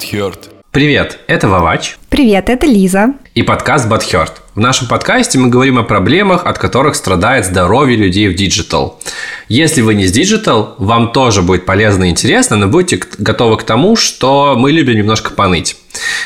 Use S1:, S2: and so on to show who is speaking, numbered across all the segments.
S1: Butthurt.
S2: Привет, это Вовач.
S3: Привет, это Лиза.
S2: И подкаст Butthurt. В нашем подкасте мы говорим о проблемах, от которых страдает здоровье людей в digital. Если вы не с digital, вам тоже будет полезно и интересно, но будьте готовы к тому, что мы любим немножко поныть.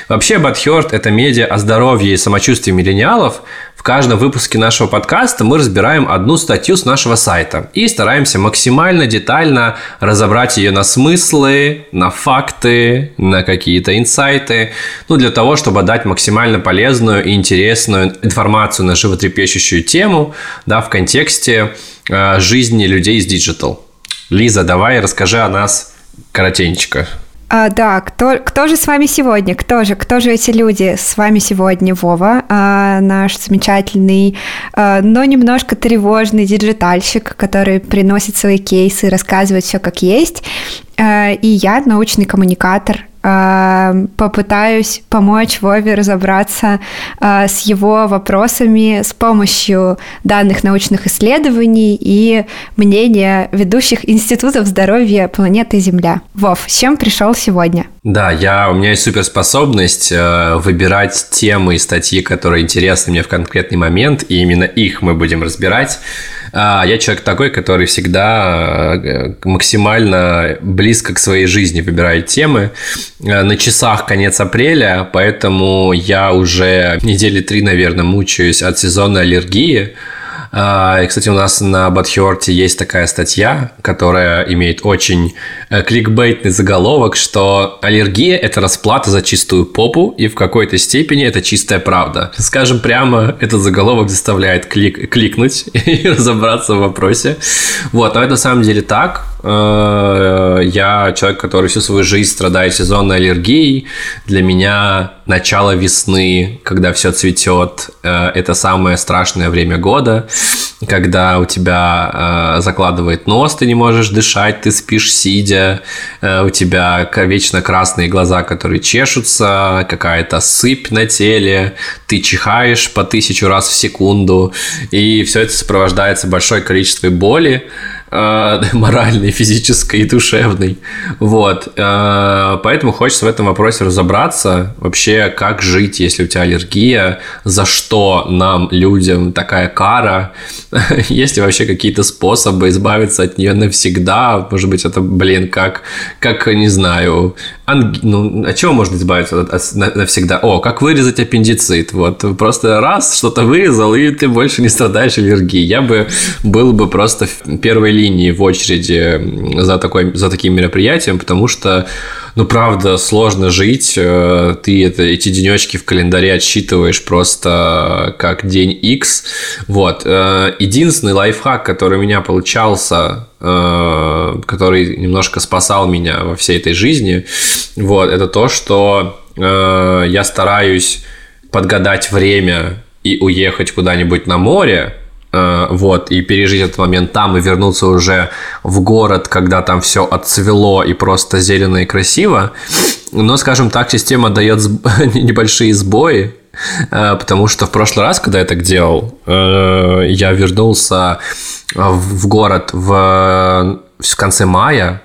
S2: Вообще, Бадхёрд – это медиа о здоровье и самочувствии миллениалов. Каждом выпуске нашего подкаста мы разбираем одну статью с нашего сайта и стараемся максимально детально разобрать ее на смыслы, на факты, на какие-то инсайты, ну, для того, чтобы дать максимально полезную и интересную информацию на животрепещущую тему, да, в контексте э, жизни людей с digital. Лиза, давай расскажи о нас коротенько.
S3: А, да, кто, кто же с вами сегодня? Кто же, кто же эти люди с вами сегодня? Вова, а, наш замечательный, а, но немножко тревожный диджитальщик, который приносит свои кейсы, рассказывает все как есть. А, и я научный коммуникатор, попытаюсь помочь Вове разобраться а, с его вопросами с помощью данных научных исследований и мнения ведущих институтов здоровья планеты Земля. Вов, с чем пришел сегодня?
S2: Да, я, у меня есть суперспособность э, выбирать темы и статьи, которые интересны мне в конкретный момент, и именно их мы будем разбирать. А, я человек такой, который всегда э, максимально близко к своей жизни выбирает темы. Э, на часах конец апреля, поэтому я уже недели три, наверное, мучаюсь от сезонной аллергии. А, и, кстати, у нас на Бадхиорте есть такая статья, которая имеет очень э, кликбейтный заголовок, что аллергия – это расплата за чистую попу, и в какой-то степени это чистая правда. Скажем прямо, этот заголовок заставляет клик, кликнуть и разобраться в вопросе. Вот, но это на самом деле так. Э, я человек, который всю свою жизнь страдает сезонной аллергией. Для меня начало весны, когда все цветет, э, это самое страшное время года когда у тебя э, закладывает нос, ты не можешь дышать, ты спишь сидя, у тебя вечно красные глаза, которые чешутся, какая-то сыпь на теле, ты чихаешь по тысячу раз в секунду, и все это сопровождается большой количеством боли, э, моральной, физической и душевной. Вот. Э, поэтому хочется в этом вопросе разобраться. Вообще, как жить, если у тебя аллергия, за что нам, людям, такая кара, есть ли вообще какие-то способы избавиться от нее навсегда? Может быть, это, блин, как, как не знаю, анг... ну, от чего можно избавиться навсегда? О, как вырезать аппендицит. Вот, просто раз что-то вырезал, и ты больше не страдаешь аллергией. Я бы был бы просто в первой линии в очереди за, такой, за таким мероприятием, потому что ну, правда, сложно жить. Э, ты это, эти денечки в календаре отсчитываешь просто как день X. Вот. Э, единственный лайфхак, который у меня получался, э, который немножко спасал меня во всей этой жизни, вот, это то, что я стараюсь подгадать время и уехать куда-нибудь на море, Э, вот, и пережить этот момент там и вернуться уже в город, когда там все отцвело и просто зелено и красиво. Но, скажем так, система дает небольшие сбои, э, потому что в прошлый раз, когда я так делал, э, я вернулся в город в, в конце мая,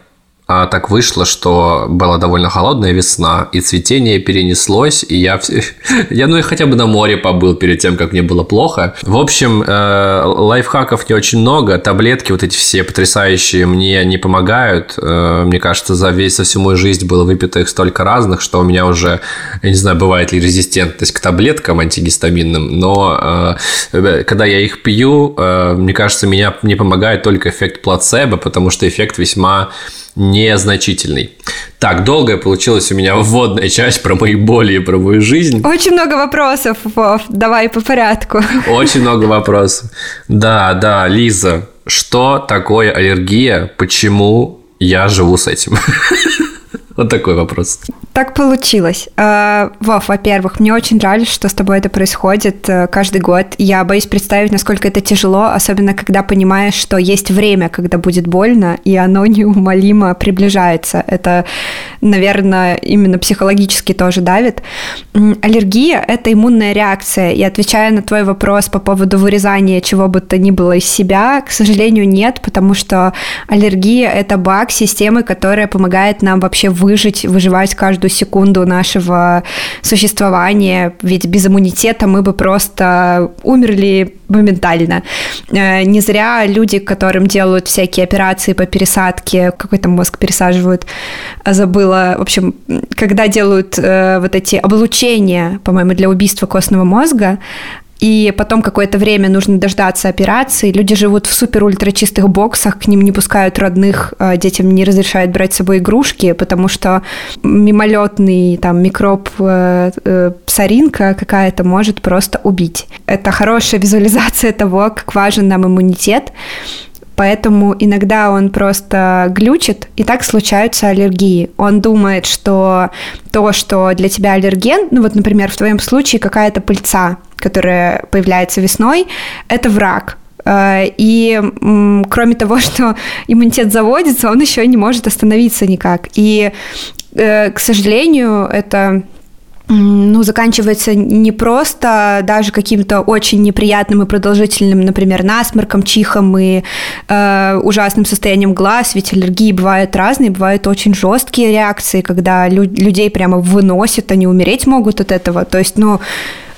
S2: а так вышло, что была довольно холодная весна, и цветение перенеслось, и я, я ну и хотя бы на море побыл перед тем, как мне было плохо. В общем, э, лайфхаков не очень много, таблетки вот эти все потрясающие мне не помогают. Э, мне кажется, за весь, за всю мою жизнь было выпито их столько разных, что у меня уже, я не знаю, бывает ли резистентность к таблеткам антигистаминным, но э, когда я их пью, мне кажется, меня не помогает только эффект плацебо, потому что эффект весьма незначительный. Так, долгая получилась у меня вводная часть про мои боли и про мою жизнь.
S3: Очень много вопросов, Вов. Давай по порядку.
S2: Очень много вопросов. Да, да, Лиза, что такое аллергия? Почему я живу с этим? Вот такой вопрос.
S3: Так получилось. А, Вов, во-первых, мне очень жаль, что с тобой это происходит э, каждый год. Я боюсь представить, насколько это тяжело, особенно когда понимаешь, что есть время, когда будет больно, и оно неумолимо приближается. Это, наверное, именно психологически тоже давит. Аллергия – это иммунная реакция, и отвечая на твой вопрос по поводу вырезания чего бы то ни было из себя, к сожалению, нет, потому что аллергия – это баг системы, которая помогает нам вообще выжить, выживать каждую секунду нашего существования, ведь без иммунитета мы бы просто умерли моментально. Э, не зря люди, которым делают всякие операции по пересадке, какой-то мозг пересаживают, забыла, в общем, когда делают э, вот эти облучения, по-моему, для убийства костного мозга, и потом какое-то время нужно дождаться операции. Люди живут в супер-ультра чистых боксах, к ним не пускают родных, а детям не разрешают брать с собой игрушки, потому что мимолетный там микроб э, э, псоринка какая-то может просто убить. Это хорошая визуализация того, как важен нам иммунитет поэтому иногда он просто глючит, и так случаются аллергии. Он думает, что то, что для тебя аллерген, ну вот, например, в твоем случае какая-то пыльца, которая появляется весной, это враг. Э, и кроме того, что иммунитет заводится, он еще не может остановиться никак. И, э, к сожалению, это ну, заканчивается не просто даже каким-то очень неприятным и продолжительным, например, насморком, чихом и э, ужасным состоянием глаз, ведь аллергии бывают разные, бывают очень жесткие реакции, когда лю- людей прямо выносят, они умереть могут от этого. То есть, ну,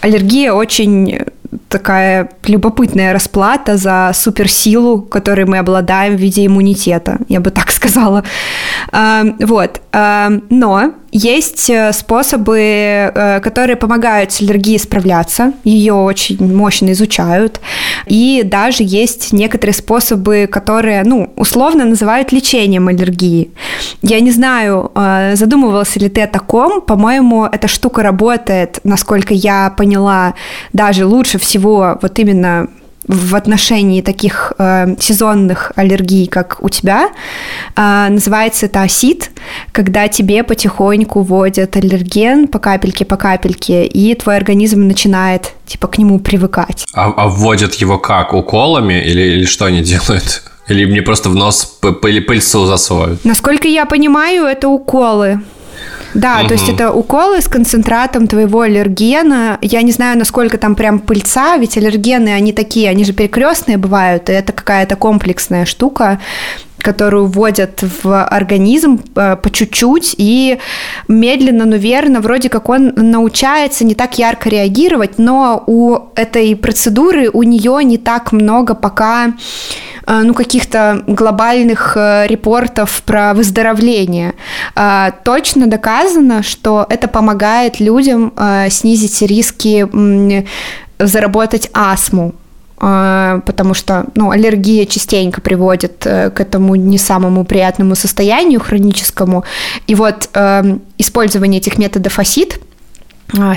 S3: аллергия очень такая любопытная расплата за суперсилу, которой мы обладаем в виде иммунитета, я бы так сказала. Вот. Но есть э, способы, э, которые помогают с аллергией справляться. Ее очень мощно изучают. И даже есть некоторые способы, которые, ну, условно называют лечением аллергии. Я не знаю, э, задумывался ли ты о таком. По-моему, эта штука работает, насколько я поняла, даже лучше всего вот именно в отношении таких э, сезонных аллергий, как у тебя, э, называется это осид, когда тебе потихоньку вводят аллерген по капельке, по капельке, и твой организм начинает типа к нему привыкать.
S2: А, а вводят его как? Уколами или, или что они делают? Или мне просто в нос пыльцу засовывают?
S3: Насколько я понимаю, это уколы. Да, угу. то есть это уколы с концентратом твоего аллергена. Я не знаю, насколько там прям пыльца, ведь аллергены, они такие, они же перекрестные бывают, и это какая-то комплексная штука которую вводят в организм э, по чуть-чуть и медленно, но верно, вроде как он научается не так ярко реагировать, но у этой процедуры у нее не так много пока ну, каких-то глобальных э, репортов про выздоровление. Э, точно доказано, что это помогает людям снизить риски заработать астму, потому что ну, аллергия частенько приводит к этому не самому приятному состоянию хроническому. И вот э, использование этих методов а,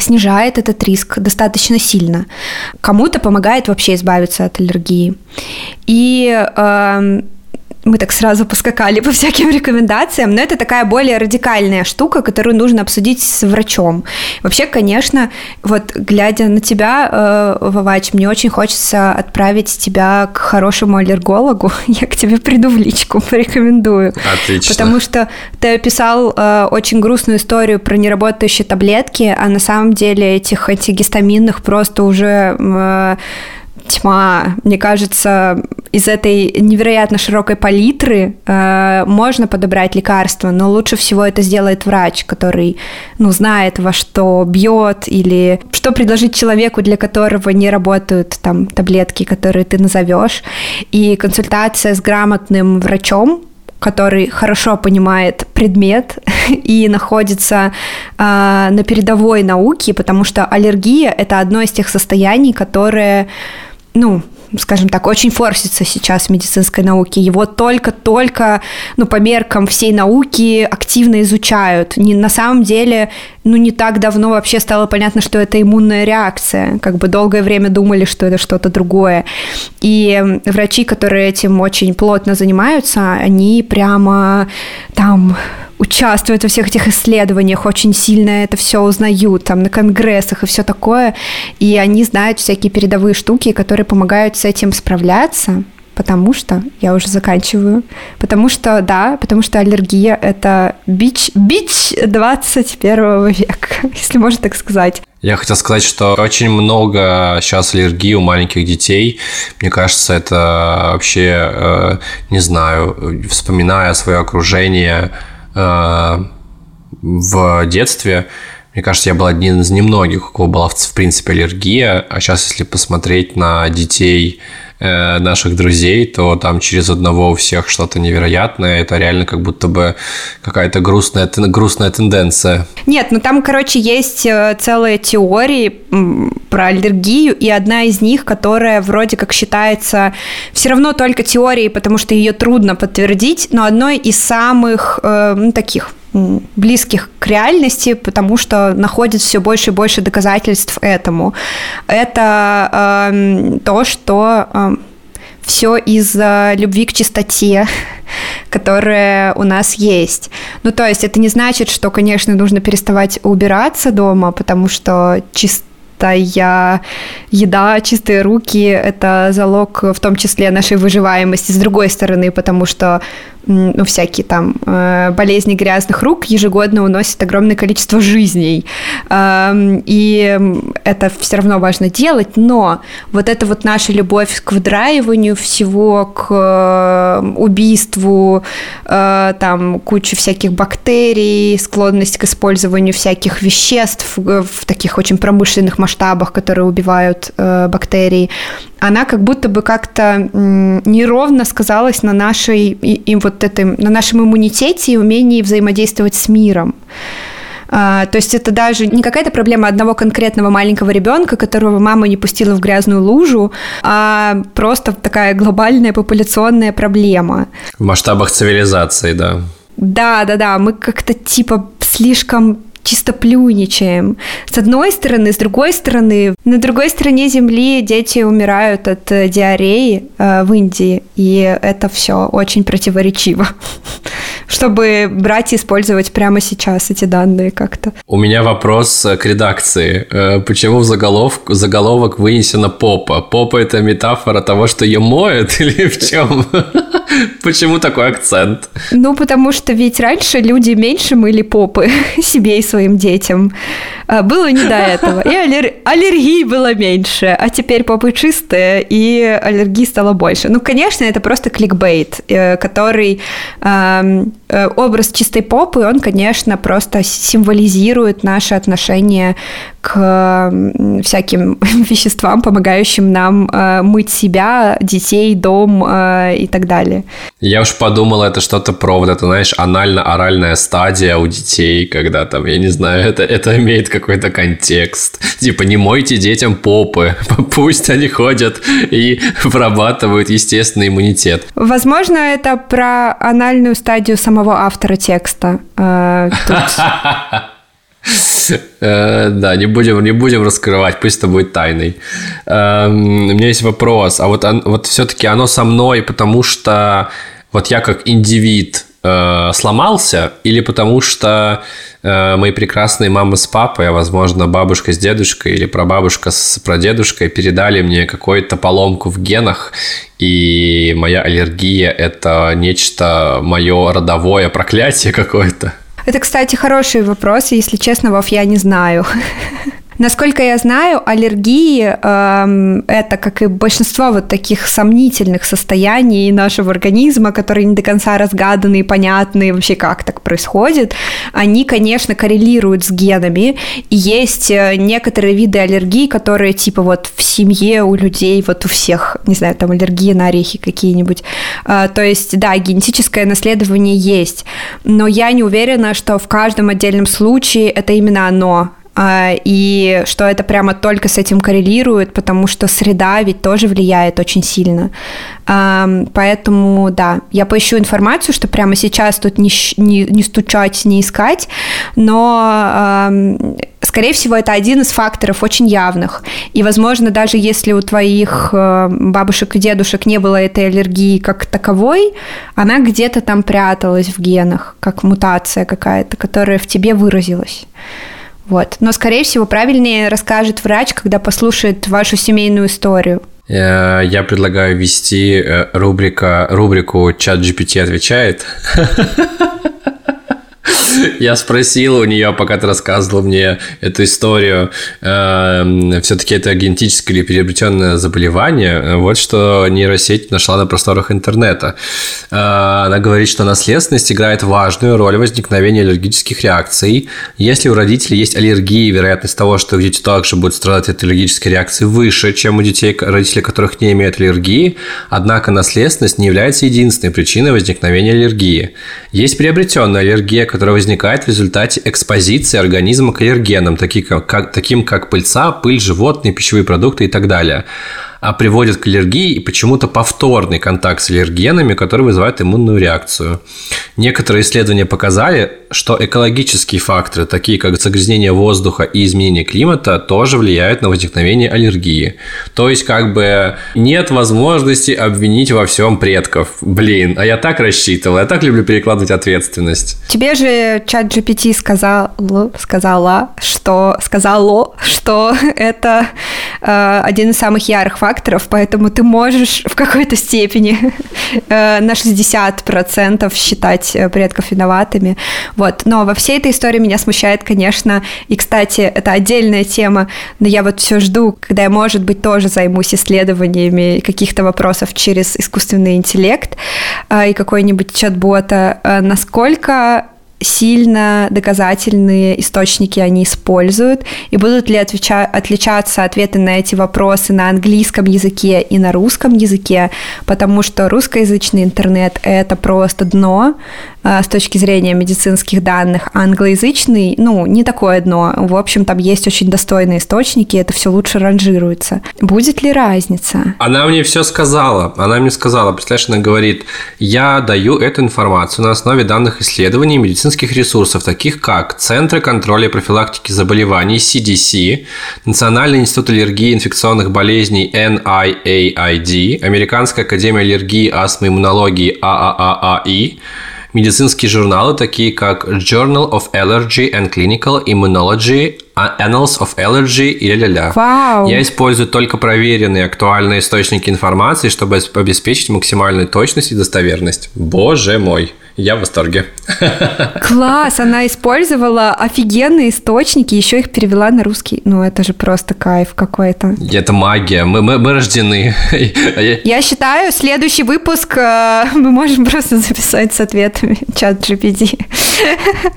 S3: снижает этот риск достаточно сильно. Кому-то помогает вообще избавиться от аллергии. И э, мы так сразу поскакали по всяким рекомендациям, но это такая более радикальная штука, которую нужно обсудить с врачом. Вообще, конечно, вот глядя на тебя, э, Вовач, мне очень хочется отправить тебя к хорошему аллергологу. Я к тебе приду в личку, порекомендую.
S2: Отлично.
S3: Потому что ты описал э, очень грустную историю про неработающие таблетки, а на самом деле этих антигистаминных просто уже э, тьма. Мне кажется, из этой невероятно широкой палитры э, можно подобрать лекарства, но лучше всего это сделает врач, который, ну, знает, во что бьет или что предложить человеку, для которого не работают там таблетки, которые ты назовешь. И консультация с грамотным врачом, который хорошо понимает предмет и находится э, на передовой науке, потому что аллергия это одно из тех состояний, которые ну, скажем так, очень форсится сейчас в медицинской науке. Его только-только, ну, по меркам всей науки активно изучают. Не, на самом деле, ну, не так давно вообще стало понятно, что это иммунная реакция. Как бы долгое время думали, что это что-то другое. И врачи, которые этим очень плотно занимаются, они прямо там участвуют во всех этих исследованиях, очень сильно это все узнают, там, на конгрессах и все такое, и они знают всякие передовые штуки, которые помогают с этим справляться, потому что, я уже заканчиваю, потому что, да, потому что аллергия – это бич, бич 21 века, если можно так сказать.
S2: Я хотел сказать, что очень много сейчас аллергии у маленьких детей. Мне кажется, это вообще, э, не знаю, вспоминая свое окружение, в детстве, мне кажется, я был один из немногих, у кого была, в принципе, аллергия. А сейчас, если посмотреть на детей э, наших друзей, то там через одного у всех что-то невероятное. Это реально как будто бы какая-то грустная, грустная тенденция.
S3: Нет, ну там, короче, есть э, целые теории про аллергию, и одна из них, которая вроде как считается все равно только теорией, потому что ее трудно подтвердить, но одной из самых э, ну, таких близких к реальности, потому что находит все больше и больше доказательств этому. Это э, то, что э, эм, все из-за любви к чистоте, которая у нас есть. Ну, то есть это не значит, что, конечно, нужно переставать убираться дома, потому что чисто чистая еда, чистые руки – это залог в том числе нашей выживаемости с другой стороны, потому что ну, всякие там э, болезни грязных рук ежегодно уносят огромное количество жизней. И это все равно важно делать, но вот эта вот наша любовь к вдраиванию всего, к э, убийству, э, там кучу всяких бактерий, склонность к использованию всяких веществ в таких очень промышленных масштабах, которые убивают бактерии, она как будто бы как-то неровно сказалась на нашей и, вот этой, на нашем иммунитете и умении взаимодействовать с миром. А, то есть это даже не какая-то проблема одного конкретного маленького ребенка, которого мама не пустила в грязную лужу, а просто такая глобальная популяционная проблема.
S2: В масштабах цивилизации, да.
S3: Да, да, да. Мы как-то типа слишком чисто плюничаем. С одной стороны, с другой стороны, на другой стороне Земли дети умирают от э, диареи э, в Индии, и это все очень противоречиво. Чтобы брать и использовать прямо сейчас эти данные как-то.
S2: У меня вопрос э, к редакции. Э, почему в заголов... заголовок вынесена попа? Попа – это метафора того, что ее моют или в чем? Почему такой акцент?
S3: Ну, потому что ведь раньше люди меньше мыли попы себе и своим детям. А, было не до этого. И аллер... аллергии было меньше, а теперь попы чистые, и аллергии стало больше. Ну, конечно, это просто кликбейт, э, который образ чистой попы, он, конечно, просто символизирует наше отношение к всяким веществам, помогающим нам э, мыть себя, детей, дом э, и так далее.
S2: Я уж подумал, это что-то про вот это, знаешь, анально-оральная стадия у детей, когда там, я не знаю, это, это имеет какой-то контекст. Типа, не мойте детям попы, пусть они ходят и вырабатывают естественный иммунитет.
S3: Возможно, это про анальную стадию самого автора текста. Э,
S2: Э, да, не будем, не будем раскрывать, пусть это будет тайной. Эм, у меня есть вопрос, а вот, вот все-таки оно со мной, потому что вот я как индивид э, сломался, или потому что э, мои прекрасные мама с папой, а возможно бабушка с дедушкой или прабабушка с прадедушкой передали мне какую-то поломку в генах, и моя аллергия это нечто мое родовое проклятие какое-то.
S3: Это, кстати, хороший вопрос, если честно, Вов, я не знаю. Насколько я знаю, аллергии э, это, как и большинство вот таких сомнительных состояний нашего организма, которые не до конца разгаданы и понятны вообще, как так происходит, они, конечно, коррелируют с генами. И есть э, некоторые виды аллергии, которые типа вот в семье у людей, вот у всех, не знаю, там аллергии на орехи какие-нибудь. Э, то есть, да, генетическое наследование есть, но я не уверена, что в каждом отдельном случае это именно оно и что это прямо только с этим коррелирует, потому что среда ведь тоже влияет очень сильно. Поэтому, да, я поищу информацию, что прямо сейчас тут не, не, не стучать, не искать, но скорее всего, это один из факторов очень явных. И, возможно, даже если у твоих э, бабушек и дедушек не было этой аллергии как таковой, она где-то там пряталась в генах, как мутация какая-то, которая в тебе выразилась. Вот. Но, скорее всего, правильнее расскажет врач, когда послушает вашу семейную историю.
S2: Э, я предлагаю ввести э, рубрика, рубрику «Чат GPT отвечает». Я спросил у нее, пока ты рассказывала мне эту историю, э, все-таки это генетическое или приобретенное заболевание. Вот что нейросеть нашла на просторах интернета. Э, она говорит, что наследственность играет важную роль в возникновении аллергических реакций. Если у родителей есть аллергии, вероятность того, что дети также будут страдать от аллергической реакции выше, чем у детей, родители которых не имеют аллергии. Однако наследственность не является единственной причиной возникновения аллергии. Есть приобретенная аллергия, которая возникает в результате экспозиции организма к аллергенам, таким как, таким как пыльца, пыль, животные, пищевые продукты и так далее а приводит к аллергии и почему-то повторный контакт с аллергенами, который вызывает иммунную реакцию. Некоторые исследования показали, что экологические факторы, такие как загрязнение воздуха и изменение климата, тоже влияют на возникновение аллергии. То есть, как бы нет возможности обвинить во всем предков. Блин, а я так рассчитывал, я так люблю перекладывать ответственность.
S3: Тебе же чат GPT сказал, сказала, что сказало, что это э, один из самых ярых факторов факторов, поэтому ты можешь в какой-то степени э, на 60% считать э, предков виноватыми. Вот. Но во всей этой истории меня смущает, конечно, и, кстати, это отдельная тема, но я вот все жду, когда я, может быть, тоже займусь исследованиями каких-то вопросов через искусственный интеллект э, и какой-нибудь чат-бота, насколько сильно доказательные источники они используют, и будут ли отвеча- отличаться ответы на эти вопросы на английском языке и на русском языке, потому что русскоязычный интернет — это просто дно, с точки зрения медицинских данных, а англоязычный, ну, не такое дно. В общем, там есть очень достойные источники, это все лучше ранжируется. Будет ли разница?
S2: Она мне все сказала. Она мне сказала, представляешь, она говорит, я даю эту информацию на основе данных исследований медицинских ресурсов, таких как Центры контроля и профилактики заболеваний CDC, Национальный институт аллергии и инфекционных болезней NIAID, Американская академия аллергии, астмы и иммунологии ААААИ, медицинские журналы, такие как Journal of Allergy and Clinical Immunology, Annals of Allergy и ля-ля-ля.
S3: Вау.
S2: Я использую только проверенные актуальные источники информации, чтобы обеспечить максимальную точность и достоверность. Боже мой! Я в восторге.
S3: Класс! Она использовала офигенные источники, еще их перевела на русский. Ну, это же просто кайф какой-то.
S2: Это магия. Мы, мы, мы рождены.
S3: Я считаю, следующий выпуск э, мы можем просто записать с ответами чат GPT.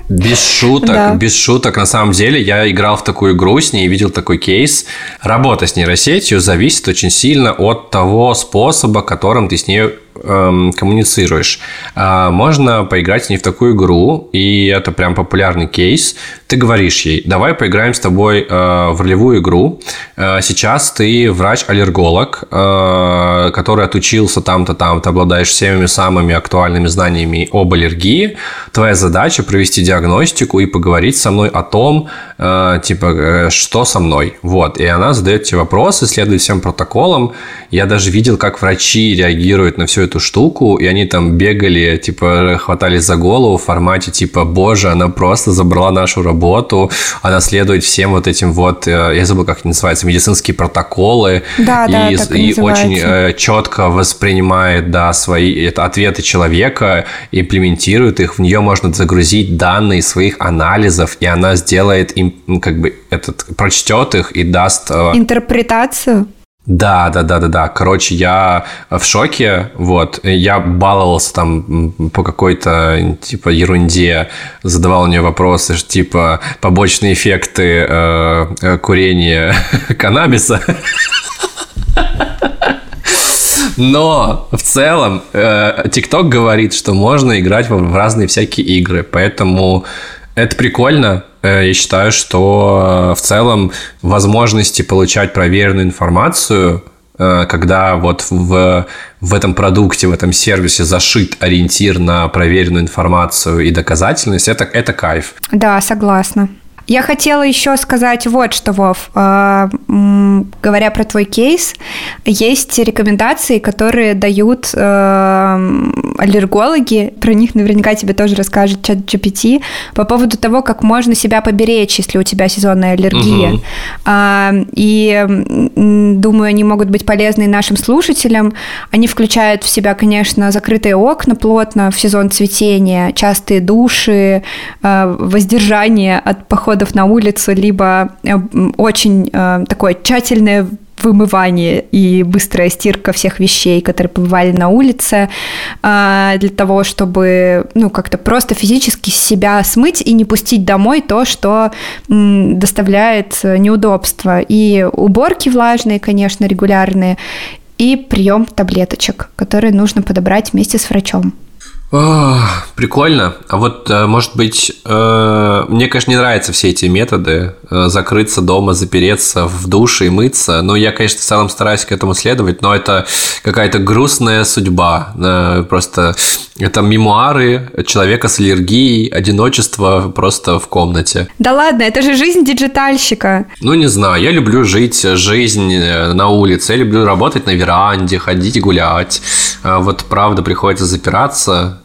S2: Без шуток, да. без шуток. На самом деле, я играл в такую игру с ней видел такой кейс. Работа с нейросетью зависит очень сильно от того способа, которым ты с ней эм, коммуницируешь. Э, можно поиграть с ней в такую игру, и это прям популярный кейс. Ты говоришь ей, давай поиграем с тобой э, в ролевую игру. Э, сейчас ты врач-аллерголог, э, который отучился там-то, там-то, обладаешь всеми самыми актуальными знаниями об аллергии. Твоя задача провести диагностику и поговорить со мной о том, э, типа, э, что со мной. Вот. И она задает тебе вопросы, следует всем протоколам. Я даже видел, как врачи реагируют на всю эту штуку, и они там бегали, типа, хватались за голову в формате, типа, боже, она просто забрала нашу работу, она следует всем вот этим вот, э, я забыл, как это называется, медицинские протоколы.
S3: Да,
S2: и,
S3: да, так и,
S2: и очень э, четко воспринимает, да, свои это ответы человека, имплементирует их, в нее можно загрузить данные своих анализов, и она сделает им, как бы, этот, прочтет их и даст...
S3: Э, Интерпретацию?
S2: Да, да, да, да, да. Короче, я в шоке, вот. Я баловался там по какой-то, типа, ерунде, задавал мне вопросы, типа, побочные эффекты э, э курения каннабиса. Но в целом ТикТок э, говорит, что можно играть в разные всякие игры, поэтому это прикольно. Э, я считаю, что э, в целом возможности получать проверенную информацию э, когда вот в, в этом продукте, в этом сервисе зашит ориентир на проверенную информацию и доказательность, это, это кайф.
S3: Да, согласна. Я хотела еще сказать вот что, Вов. Э, говоря про твой кейс, есть рекомендации, которые дают э, аллергологи, про них наверняка тебе тоже расскажет чат GPT, по поводу того, как можно себя поберечь, если у тебя сезонная аллергия. Угу. И думаю, они могут быть полезны нашим слушателям. Они включают в себя, конечно, закрытые окна плотно в сезон цветения, частые души, э, воздержание от походов на улицу, либо э, очень э, такое тщательное вымывание и быстрая стирка всех вещей, которые побывали на улице, для того, чтобы ну, как-то просто физически себя смыть и не пустить домой то, что доставляет неудобства. И уборки влажные, конечно, регулярные, и прием таблеточек, которые нужно подобрать вместе с врачом.
S2: О, прикольно. А вот, э, может быть, э, мне, конечно, не нравятся все эти методы. Э, закрыться дома, запереться в душе и мыться. Ну, я, конечно, в целом стараюсь к этому следовать, но это какая-то грустная судьба. Просто это мемуары человека с аллергией, одиночество просто в комнате.
S3: Да ладно, это же жизнь диджитальщика.
S2: Ну, не знаю, я люблю жить жизнь на улице, я люблю работать на веранде, ходить гулять. А вот, правда, приходится запираться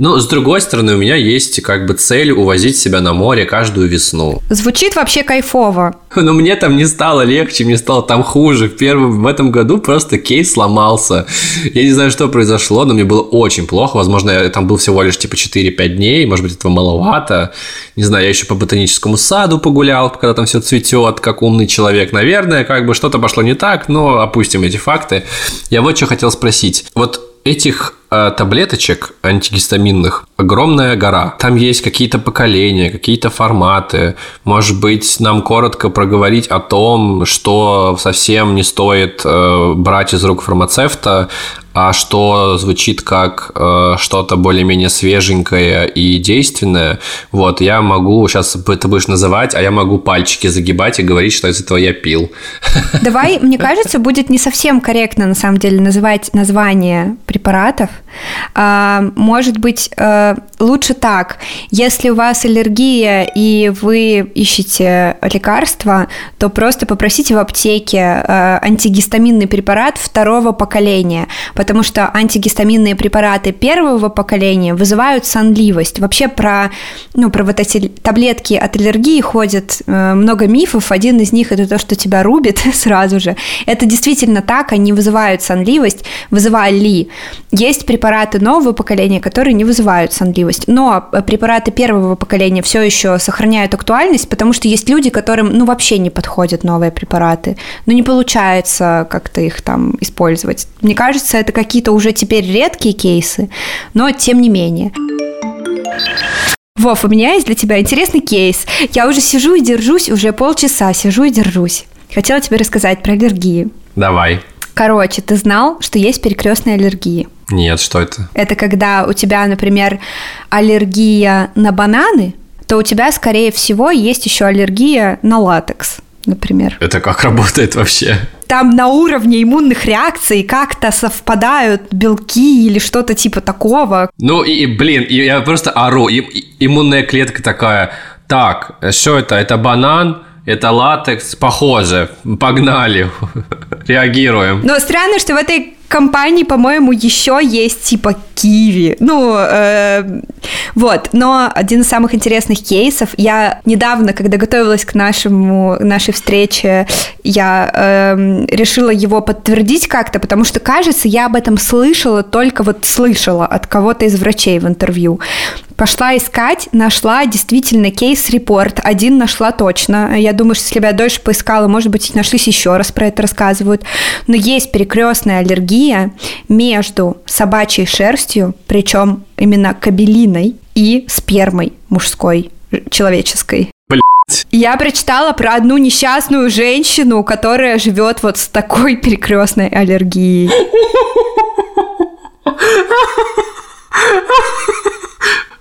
S2: ну, с другой стороны, у меня есть как бы цель увозить себя на море каждую весну.
S3: Звучит вообще кайфово.
S2: Но мне там не стало легче, мне стало там хуже. В первом, в этом году просто кейс сломался. Я не знаю, что произошло, но мне было очень плохо. Возможно, я там был всего лишь типа 4-5 дней, может быть, этого маловато. Не знаю, я еще по ботаническому саду погулял, когда там все цветет, как умный человек. Наверное, как бы что-то пошло не так, но опустим эти факты. Я вот что хотел спросить. Вот этих э, таблеточек антигистаминных огромная гора. Там есть какие-то поколения, какие-то форматы. Может быть, нам коротко проговорить о том, что совсем не стоит э, брать из рук фармацевта, а что звучит как э, что-то более-менее свеженькое и действенное, вот, я могу, сейчас ты будешь называть, а я могу пальчики загибать и говорить, что из этого я пил.
S3: Давай, мне кажется, будет не совсем корректно, на самом деле, называть название препаратов. А, может быть, э, лучше так. Если у вас аллергия и вы ищете лекарства, то просто попросите в аптеке э, антигистаминный препарат второго поколения, потому что антигистаминные препараты первого поколения вызывают сонливость. Вообще про, ну, про вот эти таблетки от аллергии ходят э, много мифов. Один из них это то, что тебя рубит сразу же. Это действительно так, они вызывают сонливость, вызывали. Есть препараты нового поколения, которые не вызывают сонливость. Но препараты первого поколения все еще сохраняют актуальность, потому что есть люди, которым ну вообще не подходят новые препараты. Ну не получается как-то их там использовать. Мне кажется, это это какие-то уже теперь редкие кейсы, но тем не менее. Вов, у меня есть для тебя интересный кейс. Я уже сижу и держусь, уже полчаса сижу и держусь. Хотела тебе рассказать про аллергии.
S2: Давай.
S3: Короче, ты знал, что есть перекрестные аллергии?
S2: Нет, что это?
S3: Это когда у тебя, например, аллергия на бананы, то у тебя, скорее всего, есть еще аллергия на латекс, например.
S2: Это как работает вообще?
S3: Там на уровне иммунных реакций как-то совпадают белки или что-то типа такого.
S2: Ну и, блин, я просто ору. И, иммунная клетка такая, так, что это? Это банан? Это латекс? Похоже. Погнали. Реагируем.
S3: Но странно, что в этой компании, по-моему, еще есть типа киви. Ну, э, вот. Но один из самых интересных кейсов, я недавно, когда готовилась к нашему, нашей встрече, я э, решила его подтвердить как-то, потому что, кажется, я об этом слышала, только вот слышала от кого-то из врачей в интервью. Пошла искать, нашла действительно кейс-репорт. Один нашла точно. Я думаю, что если бы я дольше поискала, может быть, нашлись еще раз про это рассказывают. Но есть перекрестная аллергия между собачьей шерстью, причем именно кабелиной, и спермой мужской, человеческой. Я прочитала про одну несчастную женщину, которая живет вот с такой перекрестной аллергией.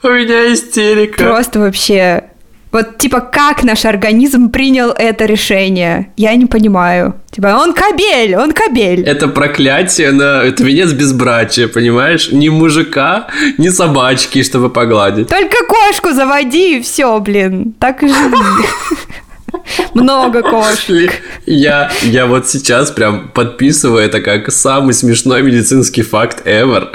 S2: У меня истерика.
S3: Просто вообще Вот, типа, как наш организм принял это решение? Я не понимаю. Типа, он кабель, он кабель.
S2: Это проклятие, на... это венец безбрачия, понимаешь? Ни мужика, ни собачки, чтобы погладить.
S3: Только кошку заводи, и все, блин. Так и живи. Много кошек.
S2: Я, я вот сейчас прям подписываю это как самый смешной медицинский факт ever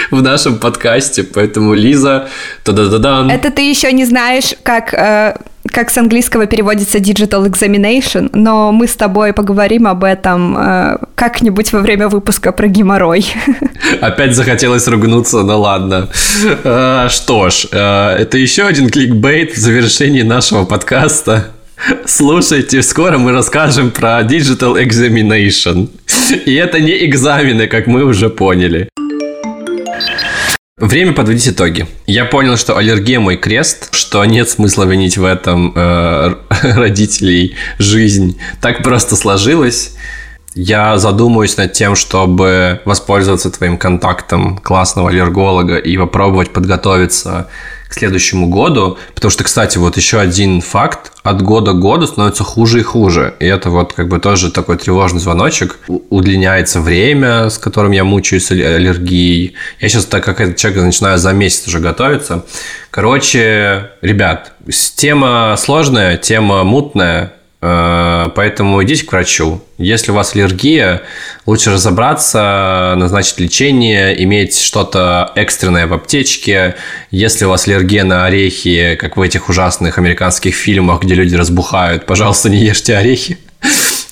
S2: в нашем подкасте. Поэтому, Лиза, та-да-да-дан.
S3: Это ты еще не знаешь, как, э, как с английского переводится digital examination, но мы с тобой поговорим об этом э, как-нибудь во время выпуска про геморрой.
S2: Опять захотелось ругнуться, ну ладно. Э, что ж, э, это еще один кликбейт в завершении нашего подкаста. Слушайте, скоро мы расскажем про Digital Examination. И это не экзамены, как мы уже поняли. Время подводить итоги. Я понял, что аллергия мой крест, что нет смысла винить в этом э, родителей, жизнь. Так просто сложилось. Я задумаюсь над тем, чтобы воспользоваться твоим контактом классного аллерголога и попробовать подготовиться к следующему году. Потому что, кстати, вот еще один факт. От года к году становится хуже и хуже. И это вот как бы тоже такой тревожный звоночек. Удлиняется время, с которым я мучаюсь аллергией. Я сейчас, так как этот человек, начинаю за месяц уже готовиться. Короче, ребят, тема сложная, тема мутная. Э, поэтому идите к врачу. Если у вас аллергия, лучше разобраться, назначить лечение, иметь что-то экстренное в аптечке. Если у вас аллергия на орехи, как в этих ужасных американских фильмах, где люди разбухают, пожалуйста, не ешьте орехи.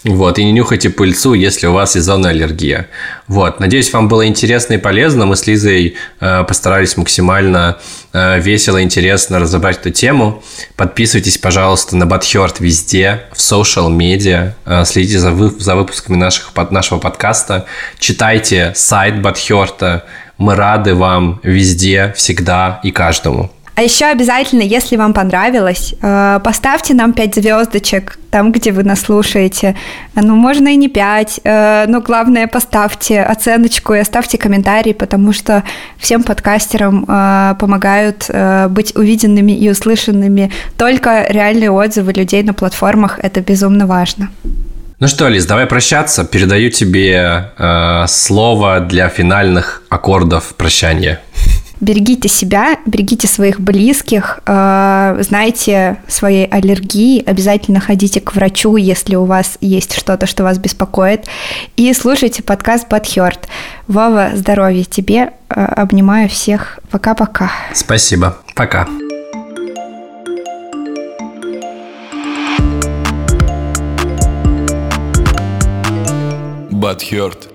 S2: Вот, и не нюхайте пыльцу, если у вас сезонная аллергия. Вот, надеюсь, вам было интересно и полезно. Мы с Лизой э, постарались максимально э, весело и интересно разобрать эту тему. Подписывайтесь, пожалуйста, на Батхерт везде, в social медиа. Э, следите за, вы, за выпусками наших, под, нашего подкаста. Читайте сайт Батхерта. Мы рады вам везде, всегда и каждому.
S3: А еще обязательно, если вам понравилось, э, поставьте нам 5 звездочек там, где вы нас слушаете. Ну, можно и не 5, э, но главное, поставьте оценочку и оставьте комментарий, потому что всем подкастерам э, помогают быть увиденными и услышанными только реальные отзывы людей на платформах. Это безумно важно.
S2: Ну что, Лиз, давай прощаться. Передаю тебе э, слово для финальных аккордов прощания.
S3: Берегите себя, берегите своих близких, э, знайте своей аллергии, обязательно ходите к врачу, если у вас есть что-то, что вас беспокоит, и слушайте подкаст Бадхерт. Вова, здоровья тебе, э, обнимаю всех, пока-пока.
S2: Спасибо, пока. Бадхерт.